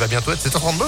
va bientôt être 7h32.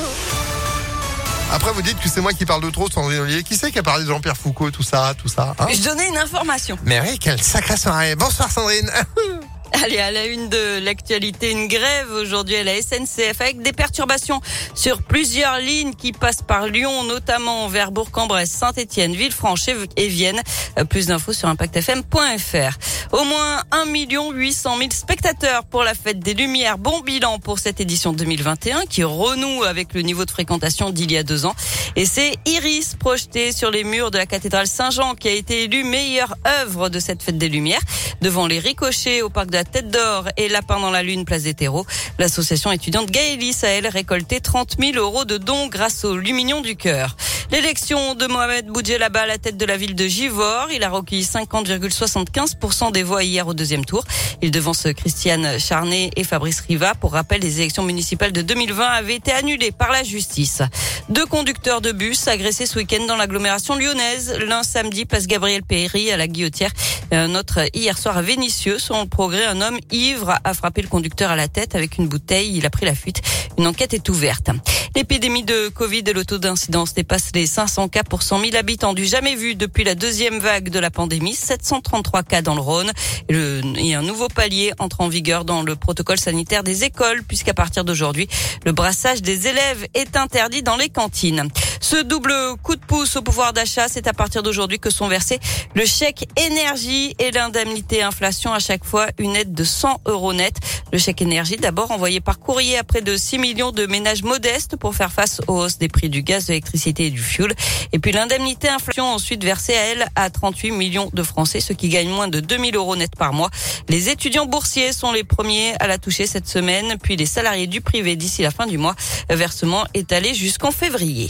Après, vous dites que c'est moi qui parle de trop, Sandrine Ollier. Qui c'est qui a parlé de Jean-Pierre Foucault, tout ça, tout ça hein? Je donnais une information. Mais oui, quelle sacrée soirée. Bonsoir Sandrine. Allez, à la une de l'actualité, une grève aujourd'hui à la SNCF avec des perturbations sur plusieurs lignes qui passent par Lyon, notamment vers Bourg-en-Bresse, Saint-Etienne, Villefranche et Vienne. Euh, plus d'infos sur impactfm.fr. Au moins 1 800 000 spectateurs pour la fête des Lumières. Bon bilan pour cette édition 2021 qui renoue avec le niveau de fréquentation d'il y a deux ans. Et c'est Iris projeté sur les murs de la cathédrale Saint-Jean qui a été élue meilleure œuvre de cette fête des Lumières devant les ricochets au parc de la Tête d'Or et Lapin dans la Lune, place des terreaux. L'association étudiante Gaëlis a elle récolté 30 000 euros de dons grâce au Lumignon du Cœur. L'élection de Mohamed Boudjelaba à la tête de la ville de Givor. Il a recueilli 50,75% des voix hier au deuxième tour. Il devance Christiane Charnet et Fabrice Riva. Pour rappel, les élections municipales de 2020 avaient été annulées par la justice. Deux conducteurs de bus agressés ce week-end dans l'agglomération lyonnaise. L'un samedi, place Gabriel Péry à la Guillotière. Un autre hier soir à Vénissieux. Selon le progrès, un homme ivre a frappé le conducteur à la tête avec une bouteille. Il a pris la fuite. Une enquête est ouverte. L'épidémie de Covid et le taux d'incidence dépasse les 500 cas pour 100 000 habitants du jamais vu depuis la deuxième vague de la pandémie. 733 cas dans le Rhône. Et, un nouveau palier entre en vigueur dans le protocole sanitaire des écoles puisqu'à partir d'aujourd'hui, le brassage des élèves est interdit dans les cantines. Ce double coup de pouce au pouvoir d'achat, c'est à partir d'aujourd'hui que sont versés le chèque énergie et l'indemnité inflation à chaque fois une aide de 100 euros net. Le chèque énergie d'abord envoyé par courrier à près de 6 millions de ménages modestes pour faire face aux hausses des prix du gaz, de l'électricité et du fuel. Et puis l'indemnité inflation ensuite versée à elle à 38 millions de Français, ceux qui gagnent moins de 2000 euros net par mois. Les étudiants boursiers sont les premiers à la toucher cette semaine, puis les salariés du privé d'ici la fin du mois. Versement étalé jusqu'en février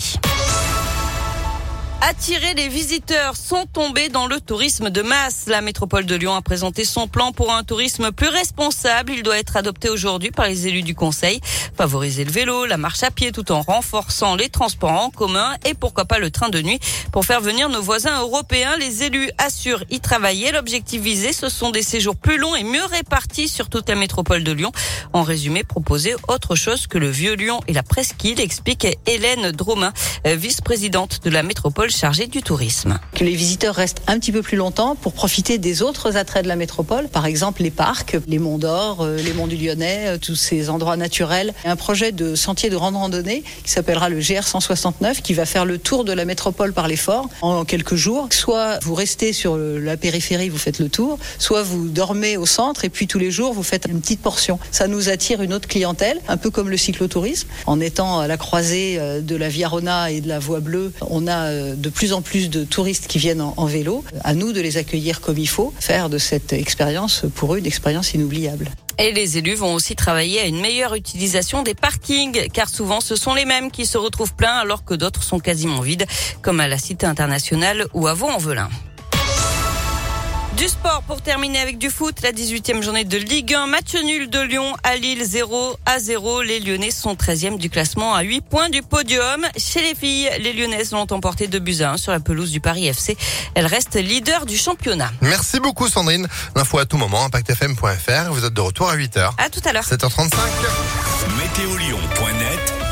attirer les visiteurs sont tombés dans le tourisme de masse. La métropole de Lyon a présenté son plan pour un tourisme plus responsable. Il doit être adopté aujourd'hui par les élus du conseil. Favoriser le vélo, la marche à pied tout en renforçant les transports en commun et pourquoi pas le train de nuit pour faire venir nos voisins européens. Les élus assurent y travailler. L'objectif visé, ce sont des séjours plus longs et mieux répartis sur toute la métropole de Lyon. En résumé, proposer autre chose que le vieux Lyon et la presqu'île, explique Hélène Dromain, vice-présidente de la métropole chargé du tourisme. Que les visiteurs restent un petit peu plus longtemps pour profiter des autres attraits de la métropole, par exemple les parcs, les monts d'Or, euh, les monts du Lyonnais, euh, tous ces endroits naturels. Un projet de sentier de randonnée qui s'appellera le GR 169 qui va faire le tour de la métropole par les forts en quelques jours. Soit vous restez sur la périphérie, vous faites le tour, soit vous dormez au centre et puis tous les jours vous faites une petite portion. Ça nous attire une autre clientèle, un peu comme le cyclotourisme. En étant à la croisée euh, de la Via Rona et de la Voie Bleue, on a de plus en plus de touristes qui viennent en, vélo. À nous de les accueillir comme il faut, faire de cette expérience pour eux une expérience inoubliable. Et les élus vont aussi travailler à une meilleure utilisation des parkings, car souvent ce sont les mêmes qui se retrouvent pleins alors que d'autres sont quasiment vides, comme à la Cité internationale ou à Vaux-en-Velin. Du sport pour terminer avec du foot, la 18e journée de Ligue 1, match nul de Lyon à Lille 0 à 0. Les Lyonnais sont 13e du classement à 8 points du podium. Chez les filles, les Lyonnaises l'ont emporté de buts à 1 sur la pelouse du Paris FC. Elles restent leader du championnat. Merci beaucoup Sandrine. L'info à tout moment, impactfm.fr. Vous êtes de retour à 8h. À tout à l'heure. 7h35. Météolion.net